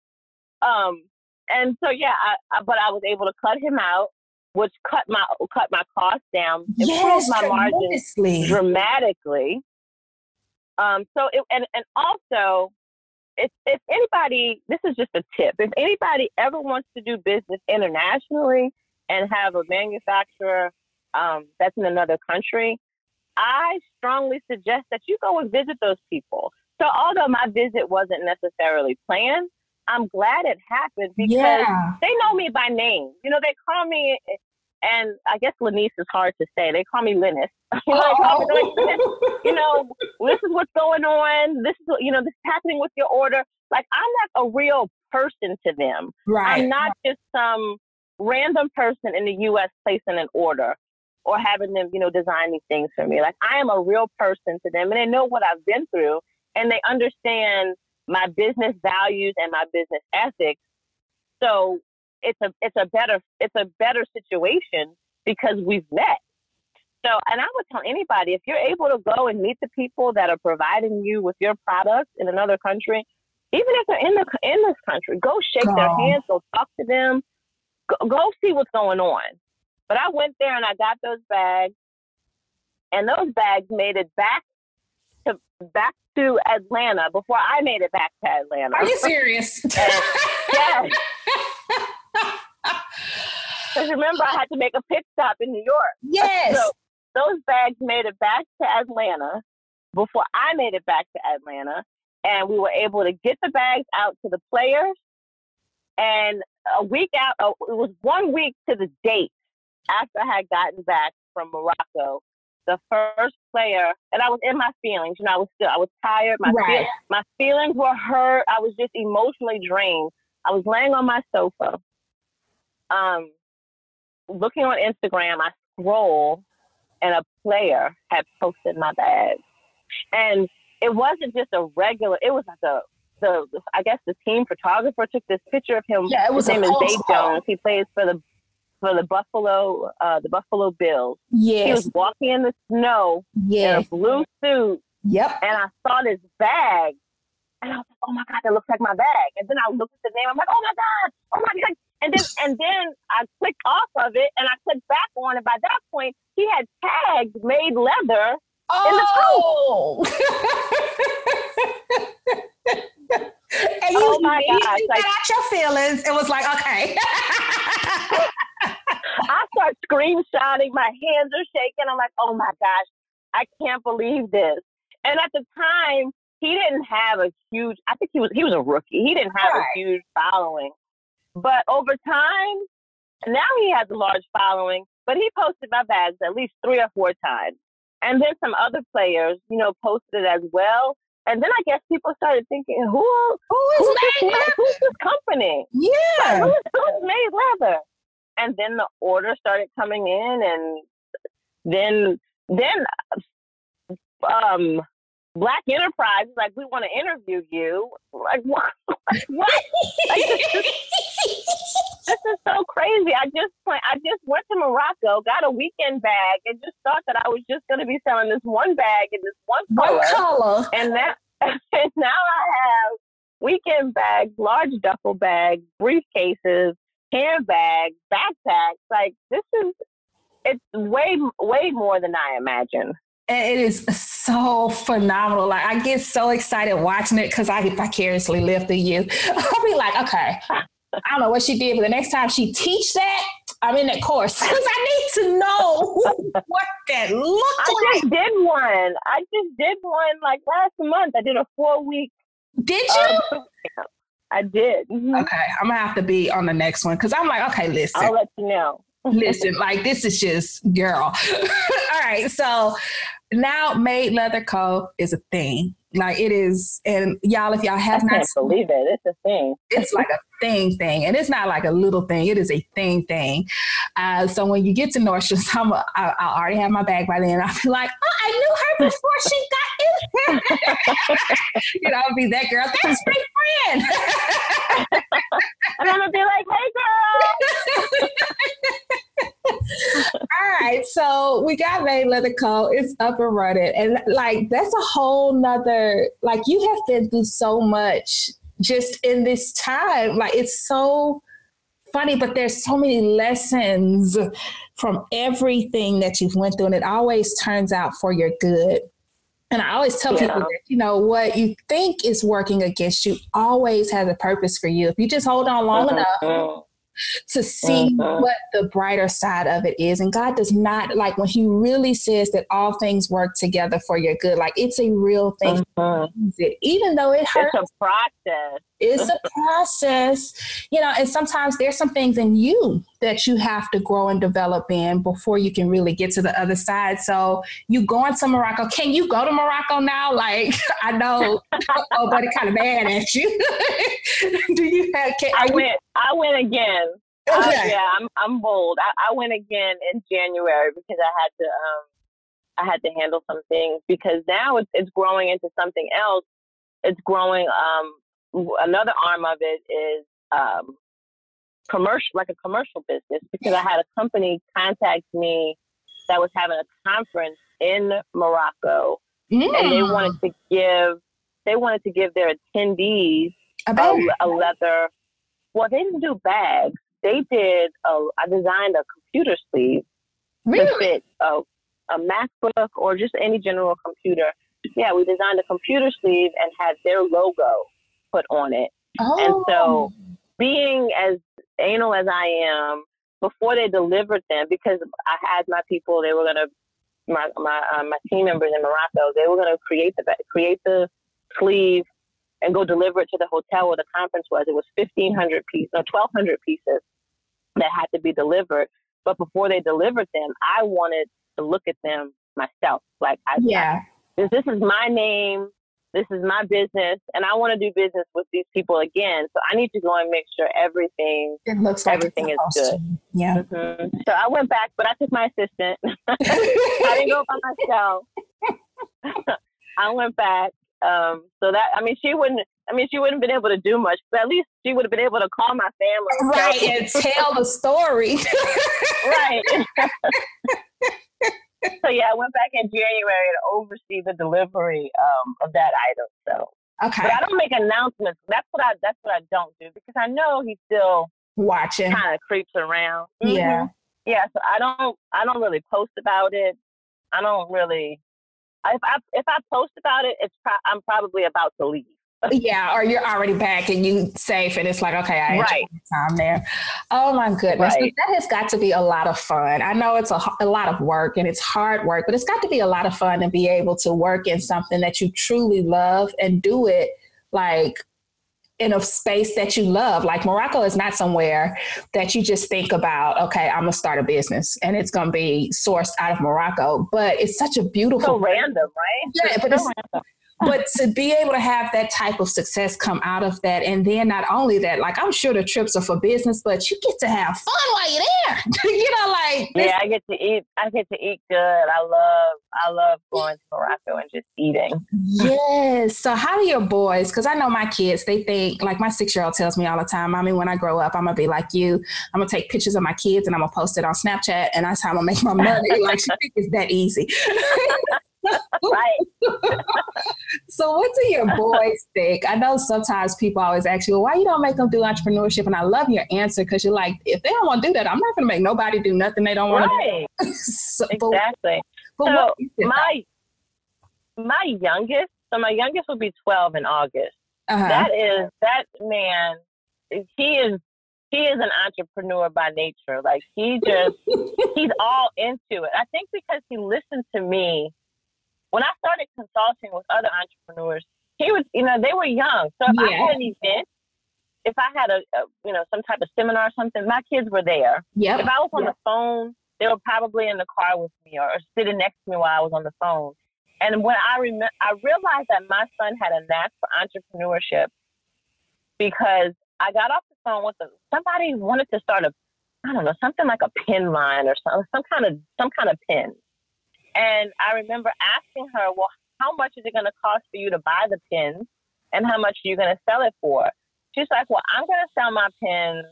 Um, and so yeah, I, I, but I was able to cut him out, which cut my cut my costs down, improved yes, my margins dramatically. Um, so it, and and also, if if anybody, this is just a tip. If anybody ever wants to do business internationally and have a manufacturer um, that's in another country, I strongly suggest that you go and visit those people. So although my visit wasn't necessarily planned, I'm glad it happened because yeah. they know me by name. You know, they call me, and I guess Lenise is hard to say. They call me Linus. Oh. you, know, oh. you know, this is what's going on. This is, you know, this is happening with your order. Like, I'm not a real person to them. Right. I'm not just some random person in the U.S. placing an order or having them, you know, design these things for me. Like, I am a real person to them, and they know what I've been through and they understand my business values and my business ethics. So it's a it's a better it's a better situation because we've met. So, and I would tell anybody if you're able to go and meet the people that are providing you with your products in another country, even if they're in the in this country, go shake their hands, go talk to them, go, go see what's going on. But I went there and I got those bags, and those bags made it back to back to Atlanta before I made it back to Atlanta. Are you serious? yes. Because remember, I had to make a pit stop in New York. Yes. So those bags made it back to Atlanta before I made it back to Atlanta. And we were able to get the bags out to the players. And a week out, oh, it was one week to the date after I had gotten back from Morocco the first player, and I was in my feelings. You know, I was still, I was tired. My right. feel, my feelings were hurt. I was just emotionally drained. I was laying on my sofa, um, looking on Instagram. I scroll, and a player had posted my bag, and it wasn't just a regular. It was like a the I guess the team photographer took this picture of him. Yeah, it was His name is Dave Jones. He plays for the for the Buffalo, uh, the Buffalo Bills. Yes. He was walking in the snow yes. in a blue suit. Yep. And I saw this bag. And I was like, oh my God, that looks like my bag. And then I looked at the name. I'm like, oh my God, oh my God. And then, and then I clicked off of it and I clicked back on it. By that point, he had tags made leather oh. in the coat. Oh! and you oh my gosh, like, got out your feelings. It was like, okay. I start screenshotting. My hands are shaking. I'm like, oh my gosh, I can't believe this. And at the time, he didn't have a huge. I think he was he was a rookie. He didn't have right. a huge following. But over time, now he has a large following, but he posted my bags at least three or four times. And then some other players, you know, posted it as well. And then I guess people started thinking, who, who is who's, Made this, who's this company? Yeah. Like, who's, who's Made Leather? And then the order started coming in, and then then um, Black Enterprise like, we want to interview you. Like what? Like, what? Like, this, is, this is so crazy. I just I just went to Morocco, got a weekend bag, and just thought that I was just going to be selling this one bag in this one color. One color. And that and now I have weekend bags, large duffel bags, briefcases, handbags, backpacks. Like this is it's way way more than I imagined. It is so phenomenal. Like I get so excited watching it because I vicariously live through you. I'll be like, okay, I don't know what she did, but the next time she teach that, I'm in that course because I need to know what that looked I like. just did one. I just did one like last month. I did a four week. Did you? Um, I did. Mhm. okay, I'm gonna have to be on the next one because I'm like, okay, listen. I'll let you know. listen, like this is just girl. All right, so now Made Leather Co. is a thing. Like it is, and y'all, if y'all I have not, can't believe it. It's a thing. it's like a thing thing, and it's not like a little thing. It is a thing thing. Uh, so when you get to Nordstrom's, I'm a, I, I already have my bag by then. I'll be like, oh, I knew her before she got in. you know, I'll be that girl. That's my friend. And I'm gonna be like, hey girl. All right, so we got Made Leather Co. It's up and running, and like that's a whole nother. Like you have been through so much just in this time. Like it's so funny, but there's so many lessons from everything that you've went through, and it always turns out for your good. And I always tell people that you know what you think is working against you always has a purpose for you. If you just hold on long enough Mhm. To see Mhm. what the brighter side of it is. And God does not like when He really says that all things work together for your good. Like it's a real thing. It. Even though it hurts, It's a process. it's a process. You know, and sometimes there's some things in you that you have to grow and develop in before you can really get to the other side. So you going to Morocco. Can you go to Morocco now? Like I know oh buddy kind of mad at you. Do you have can, I are you- went. I went again. I- Okay. yeah, I'm I'm bold. I, I went again in January because I had to um I had to handle some things because now it's it's growing into something else. It's growing. Um, another arm of it is um commercial, like a commercial business, because I had a company contact me that was having a conference in Morocco, and they wanted to give they wanted to give their attendees a, bet. a leather. Well, they didn't do bags. They did. A, I designed a computer sleeve to fit a, a MacBook or just any general computer. Yeah, we designed a computer sleeve and had their logo put on it. Oh. And so, oh. being as anal as I am, before they delivered them, because I had my people, they were gonna my my uh, my team members in Morocco, they were gonna create the create the sleeve and go deliver it to the hotel where the conference was. It was fifteen hundred pieces, no, twelve hundred pieces that had to be delivered. But before they delivered them, I wanted to look at them myself. Like I, yeah. this, this is my name. This is my business, and I want to do business with these people again. So I need to go and make sure everything. It looks like Everything is to. Yeah. Mhm. So I went back, but I took my assistant. I didn't go by myself. I went back. Um, so that I mean, she wouldn't. I mean, she wouldn't have been able to do much, but at least she would have been able to call my family. right, and tell the story. right. so yeah, I went back in January to oversee the delivery um, of that item. So, okay. but I don't make announcements. That's what I. That's what I don't do because I know he still Watching. kind of creeps around. Yeah. Mhm. Yeah. So I don't. I don't really post about it. I don't really. If I if I post about it, it's pro- I'm probably about to leave. Yeah, or you're already back and you safe, and it's like, okay, I enjoyed Right. my time there. Oh my goodness, Right. that has got to be a lot of fun. I know it's a, a lot of work and it's hard work, but it's got to be a lot of fun to be able to work in something that you truly love and do it like in a space that you love. Like Morocco is not somewhere that you just think about, okay, I'm gonna start a business and it's gonna be sourced out of Morocco. But it's such a beautiful so random, right? Yeah, but it's, but to be able to have that type of success come out of that and then not only that like i'm sure the trips are for business but you get to have fun while you're there. You know like yeah i get to eat i get to eat good. I love i love going to morocco and just eating. Yes. So how do your boys because i know my kids they think like my six year old tells me all the time i mean when i grow up i'm gonna be like you. I'm gonna take pictures of my kids and i'm gonna post it on snapchat and that's how i'm gonna make my money. Like she thinks it's that easy right. so what do your boys think? I know sometimes people always ask you, well, why you don't make them do entrepreneurship? And I love your answer because you're like, if they don't want to do that, I'm not going to make nobody do nothing they don't want right. to do. so, exactly. But, but so my my youngest, so my youngest will be 12 in August. Uh-huh. That is that man. He is he is an entrepreneur by nature. Like he just he's all into it. I think because he listened to me when I started consulting with other entrepreneurs, he was, you know, they were young. So if yeah. I had an event, if I had a, a, you know, some type of seminar or something, my kids were there. Yeah. If I was on the phone, they were probably in the car with me or, or sitting next to me while I was on the phone. And when I remember, I realized that my son had a knack for entrepreneurship because I got off the phone with a, somebody wanted to start a, I don't know, something like a pin line or some some kind of some kind of pin. And I remember asking her, well, how much is it going to cost for you to buy the pins and how much are you going to sell it for? She's like, well, I'm going to sell my pins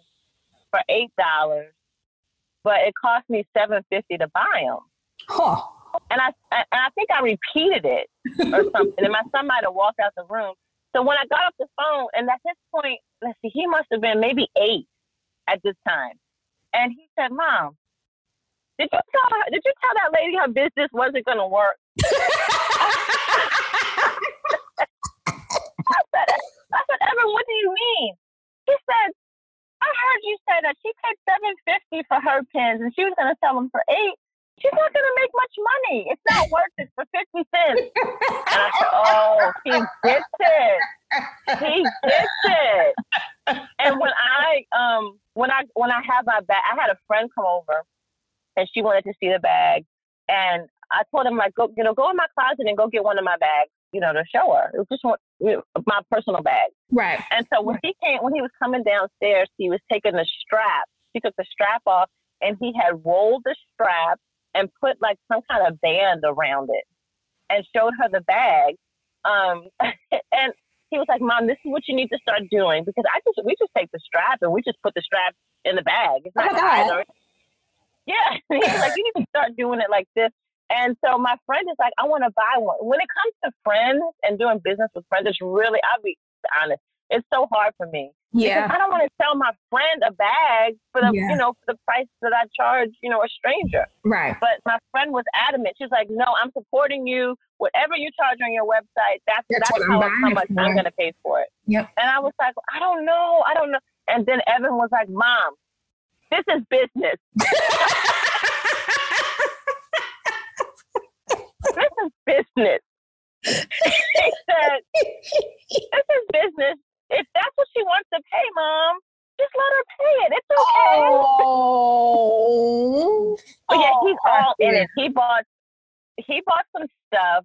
for $8, but it cost me seven fifty to buy them. Huh. And I, and I think I repeated it or something. and my son might have walked out the room. So when I got off the phone, and at this point, let's see, he must have been maybe eight at this time. And he said, Mom, did you tell her, did you tell that lady her business wasn't going to work? I said, I said, Evan, what do you mean? He said, I heard you say that she paid seven fifty for her pins and she was going to sell them for eight. She's not going to make much money. It's not worth it for fifty cents. And I said, Oh, he gets it. He gets it. And when I um when I when I have my back I had a friend come over and she wanted to see the bag. And I told him like, go, you know, go in my closet and go get one of my bags, you know, to show her. It was just one, you know, my personal bag. Right. And so when he came, when he was coming downstairs, he was taking the strap. He took the strap off and he had rolled the strap and put like some kind of band around it and showed her the bag. Um, and he was like, "Mom, this is what you need to start doing because I just we just take the strap and we just put the strap in the bag. It's not oh yeah. He's like, you need to start doing it like this. And so my friend is like, I want to buy one. When it comes to friends and doing business with friends, it's really, I'll be honest, it's so hard for me. Yeah. I don't want to sell my friend a bag for the, yeah. you know, for the price that I charge, you know, a stranger. Right. But my friend was adamant. She's like, no, I'm supporting you. Whatever you charge on your website, that's, that's, that's how, how much I'm going to pay for it. Yep. And I was like, I don't know. I don't know. And then Evan was like, Mom, this is business. this is business. he said, this is business. If that's what she wants to pay, mom, just let her pay it. It's okay. Oh. But yeah, he's all in it. He bought he bought some stuff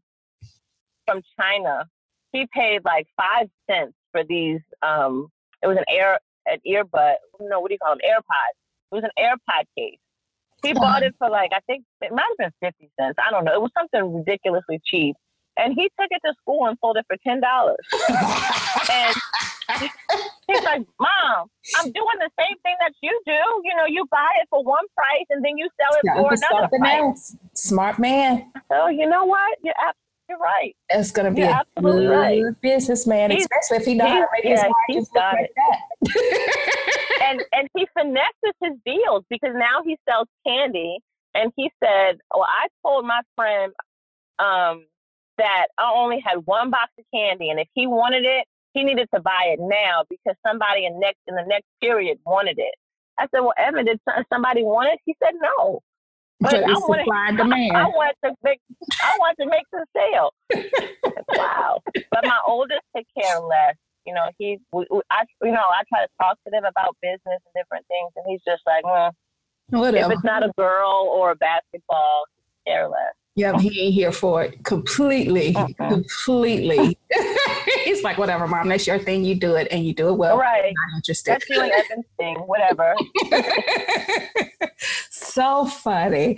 from China. He paid like five cents for these um it was an air an earbud no, what do you call them? AirPods. It was an AirPod case. He bought it for like I think it might have been fifty cents. I don't know. It was something ridiculously cheap, and he took it to school and sold it for ten dollars. and he's like, "Mom, I'm doing the same thing that you do. You know, you buy it for one price and then you sell it for another price." Else. Smart man. So you know what? You're absolutely right. It's going to be You're a absolutely good right. businessman, he's, especially if he knows how to make yeah, his margins look like that. and and he finesses his deals because now he sells candy. And he said, "Well, I told my friend um, that I only had one box of candy, and if he wanted it, he needed to buy it now because somebody in next in the next period wanted it." I said, "Well, Evan, did somebody want it?" He said, "No." But I wanted, demand. I, I wanted to make I want to make the sale. wow. But my oldest took care less You know, he, we, we, I, you know, I try to talk to them about business and different things, and he's just like, well, Whatever. if it's not a girl or a basketball, care less. Yep, he ain't here for it completely, uh-uh. completely. He's like, whatever, mom, that's your thing. You do it, and you do it well. Right. I'm not interested. That's you Evan's thing. Whatever. so funny.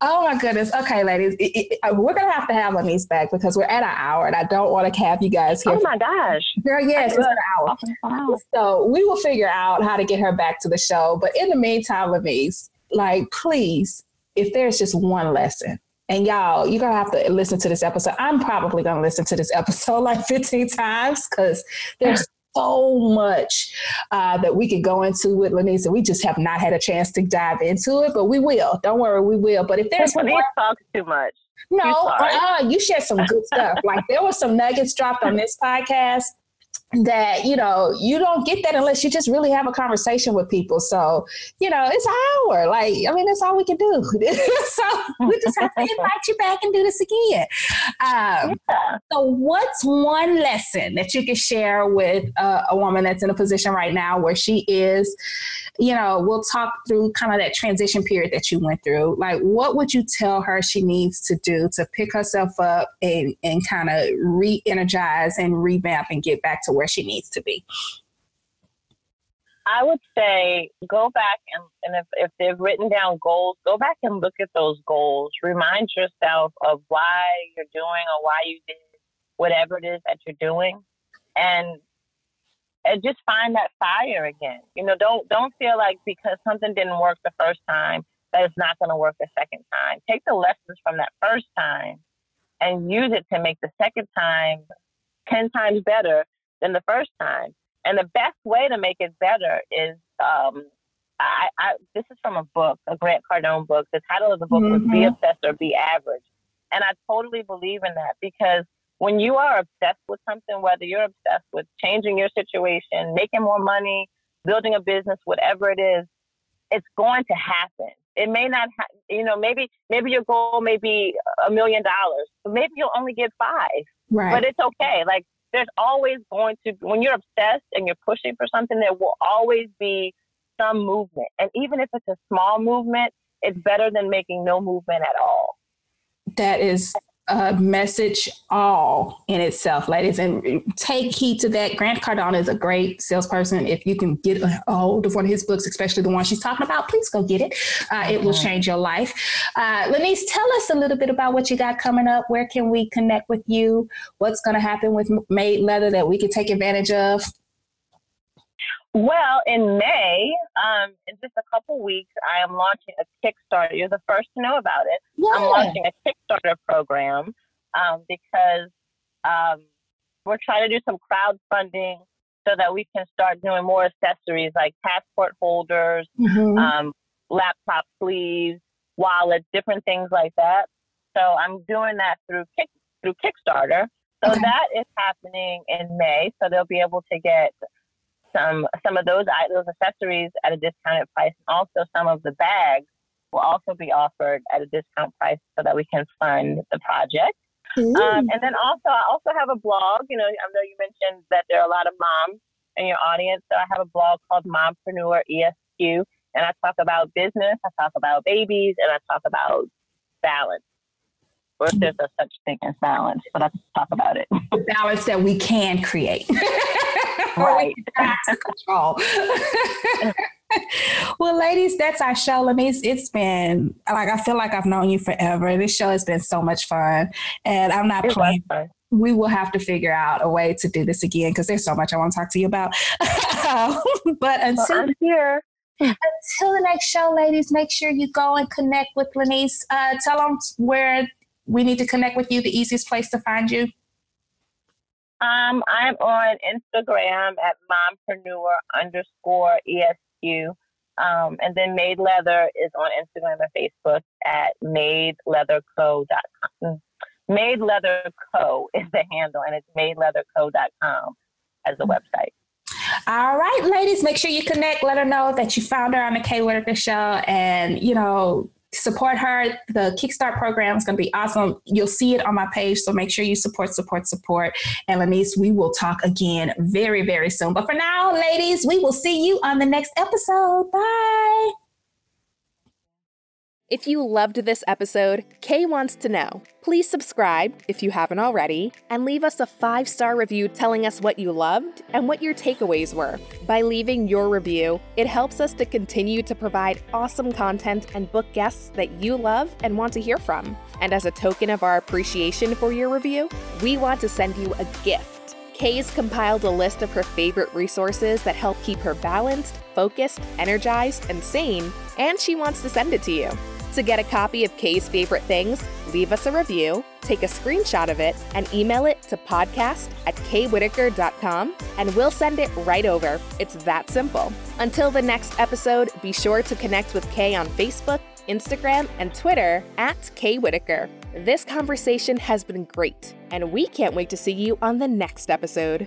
Oh my goodness. Okay, ladies, it, it, we're gonna have to have Lenise back because we're at an hour, and I don't want to have you guys here. Oh my gosh, girl, yes, it's an hour. So we will figure out how to get her back to the show. But in the meantime, Lenise, like, please, if there's just one lesson and y'all, you're gonna have to listen to this episode. I'm probably gonna listen to this episode like 15 times because there's so much uh, that we could go into with Lenise, and we just have not had a chance to dive into it, but we will. Don't worry, we will. But if there's Lenise talks too much. No, uh, you shared some good stuff. Like there were some nuggets dropped on this podcast that you know you don't get that unless you just really have a conversation with people. So you know it's our like i mean that's all we can do. So we just have to invite you back and do this again. Um, yeah. so what's one lesson that you can share with uh, a woman that's in a position right now where she is you know we'll talk through kind of that transition period that you went through like what would you tell her she needs to do to pick herself up and and kind of re-energize and revamp and get back to where she needs to be? I would say go back and, and if, if they've written down goals, go back and look at those goals. Remind yourself of why you're doing or why you did whatever it is that you're doing. And and just find that fire again. You know, don't don't feel like because something didn't work the first time that it's not going to work the second time. Take the lessons from that first time and use it to make the second time 10 times better than the first time. And the best way to make it better is um, I, I, this is from a book, a Grant Cardone book. The title of the book mm-hmm. was Be Obsessed or Be Average. And I totally believe in that because when you are obsessed with something, whether you're obsessed with changing your situation, making more money, building a business, whatever it is, it's going to happen. It may not, ha- you know, maybe maybe your goal may be a million dollars, but maybe you'll only get five. Right. But it's okay. Like there's always going to when you're obsessed and you're pushing for something, there will always be some movement. And even if it's a small movement, it's better than making no movement at all. That is a message all in itself, ladies, and take heed to that. Grant Cardone is a great salesperson. If you can get a hold of one of his books, especially the one she's talking about, please go get it. Uh, it will mm-hmm. change your life. Uh, Lenise, tell us a little bit about what you got coming up. Where can we connect with you? What's going to happen with Made Leather that we can take advantage of? Well, in May, um, in just a couple weeks, I am launching a Kickstarter. You're the first to know about it. Yeah. I'm launching a Kickstarter program um, because um, we're trying to do some crowdfunding so that we can start doing more accessories like passport holders, mm-hmm. Um, laptop sleeves, wallets, different things like that. So I'm doing that through Kick, through Kickstarter. So okay. that is happening in May. So they'll be able to get some some of those those accessories at a discounted price, and also some of the bags will also be offered at a discount price so that we can fund the project. Um, and then also, I also have a blog. You know, I know you mentioned that there are a lot of moms in your audience, so I have a blog called Mompreneur ESQ, and I talk about business, I talk about babies, and I talk about balance or if there's a such thing as balance, but let's talk about it. balance that we can create. right. control. well, ladies, that's our show. Lenise, it's been like I feel like I've known you forever. This show has been so much fun, and I'm not it playing. We will have to figure out a way to do this again because there's so much I want to talk to you about. but until well, here. Until the next show, ladies, make sure you go and connect with Lenise. Uh, tell them where we need to connect with you, the easiest place to find you? Um, I'm on Instagram at mompreneur underscore ESQ. Um, and then Made Leather is on Instagram and Facebook at madeleatherco.com. Made Leather Co is the handle, and it's madeleatherco.com as the website. All right, ladies, make sure you connect. Let her know that you found her on the Kay Whitaker Show, and you know support her. The Kickstart program is going to be awesome. You'll see it on my page. So make sure you support, support, support. And Lenise, we will talk again very, very soon. But for now, ladies, we will see you on the next episode. Bye. If you loved this episode, Kay wants to know. Please subscribe if you haven't already, and leave us a five star review telling us what you loved and what your takeaways were. By leaving your review, it helps us to continue to provide awesome content and book guests that you love and want to hear from. And as a token of our appreciation for your review, we want to send you a gift. Kay's compiled a list of her favorite resources that help keep her balanced, focused, energized, and sane, and she wants to send it to you. To get a copy of Kay's favorite things, leave us a review, take a screenshot of it, and email it to podcast at kaywhitaker.com, and we'll send it right over. It's that simple. Until the next episode, be sure to connect with Kay on Facebook, Instagram, and Twitter at Kay Whitaker. This conversation has been great, and we can't wait to see you on the next episode.